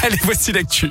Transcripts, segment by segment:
Allez, voici l'actu.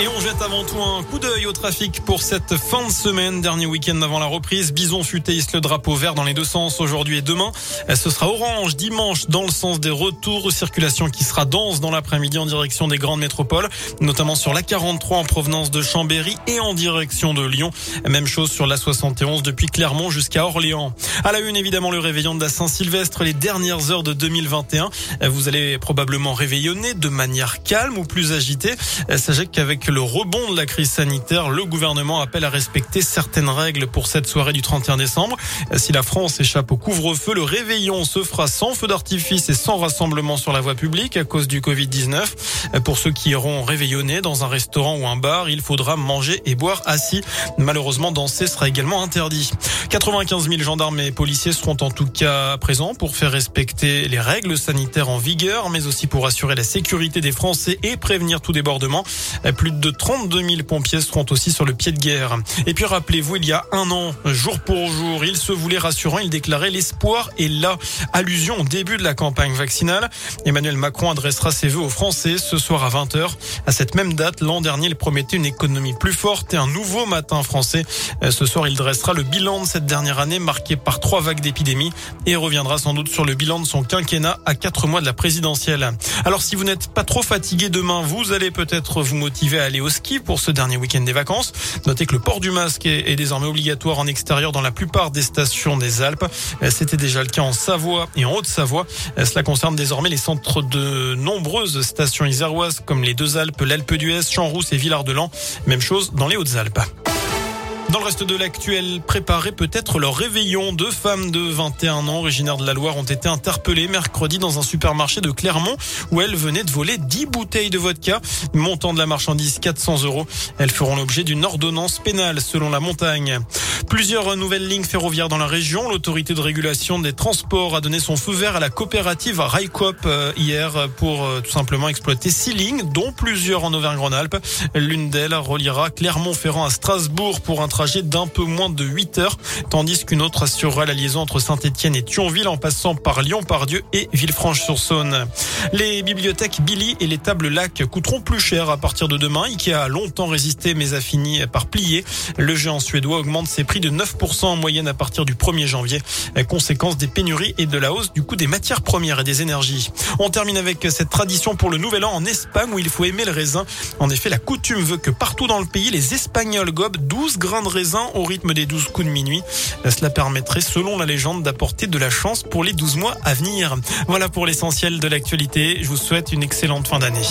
Et on jette avant tout un coup d'œil au trafic pour cette fin de semaine, dernier week-end avant la reprise. Bison futé hisse le drapeau vert dans les deux sens aujourd'hui et demain. Ce sera orange dimanche dans le sens des retours. Circulation qui sera dense dans l'après-midi en direction des grandes métropoles, notamment sur la 43 en provenance de Chambéry et en direction de Lyon. Même chose sur la 71 depuis Clermont jusqu'à Orléans. À la une, évidemment, le réveillon de la Saint-Sylvestre, les dernières heures de 2021. Vous allez probablement réveillonner de manière calme ou plus agitée. Sachez qu'avec le rebond de la crise sanitaire, le gouvernement appelle à respecter certaines règles pour cette soirée du 31 décembre. Si la France échappe au couvre-feu, le réveillon se fera sans feu d'artifice et sans rassemblement sur la voie publique à cause du Covid-19. Pour ceux qui iront réveillonner dans un restaurant ou un bar, il faudra manger et boire assis. Malheureusement, danser sera également interdit. 95 000 gendarmes et policiers seront en tout cas présents pour faire respecter les règles sanitaires en vigueur, mais aussi pour assurer la sécurité des Français et prévenir tout débordement. Plus de 32 000 pompiers seront aussi sur le pied de guerre. Et puis rappelez-vous, il y a un an, jour pour jour, il se voulait rassurant, il déclarait l'espoir est là. Allusion au début de la campagne vaccinale. Emmanuel Macron adressera ses vœux aux Français ce soir à 20h. À cette même date, l'an dernier, il promettait une économie plus forte et un nouveau matin français. Ce soir, il dressera le bilan de cette dernière année marquée par trois vagues d'épidémie et reviendra sans doute sur le bilan de son quinquennat à quatre mois de la présidentielle. Alors si vous n'êtes pas trop fatigué demain, vous allez peut-être vous motiver à aller au ski pour ce dernier week-end des vacances. Notez que le port du masque est, désormais obligatoire en extérieur dans la plupart des stations des Alpes. C'était déjà le cas en Savoie et en Haute-Savoie. Cela concerne désormais les centres de nombreuses stations iséroises comme les Deux Alpes, l'Alpe d'Huez, Champs-Rousse et Villard-de-Lans. Même chose dans les Hautes-Alpes. Le reste de l'actuel, préparer peut-être leur réveillon. Deux femmes de 21 ans, originaires de la Loire, ont été interpellées mercredi dans un supermarché de Clermont où elles venaient de voler 10 bouteilles de vodka, montant de la marchandise 400 euros. Elles feront l'objet d'une ordonnance pénale selon la montagne. Plusieurs nouvelles lignes ferroviaires dans la région. L'autorité de régulation des transports a donné son feu vert à la coopérative Railcoop euh, hier pour euh, tout simplement exploiter six lignes, dont plusieurs en Auvergne-Rhône-Alpes. L'une d'elles reliera Clermont-Ferrand à Strasbourg pour un trajet d'un peu moins de 8 heures, tandis qu'une autre assurera la liaison entre Saint-Etienne et Thionville en passant par Lyon-Pardieu et Villefranche-sur-Saône. Les bibliothèques Billy et les tables lac coûteront plus cher à partir de demain. Ikea a longtemps résisté mais a fini par plier. Le géant suédois augmente ses prix de 9% en moyenne à partir du 1er janvier, conséquence des pénuries et de la hausse du coût des matières premières et des énergies. On termine avec cette tradition pour le nouvel an en Espagne où il faut aimer le raisin. En effet, la coutume veut que partout dans le pays, les Espagnols gobent 12 grains de raisin au rythme des 12 coups de minuit. Cela permettrait, selon la légende, d'apporter de la chance pour les 12 mois à venir. Voilà pour l'essentiel de l'actualité. Je vous souhaite une excellente fin d'année.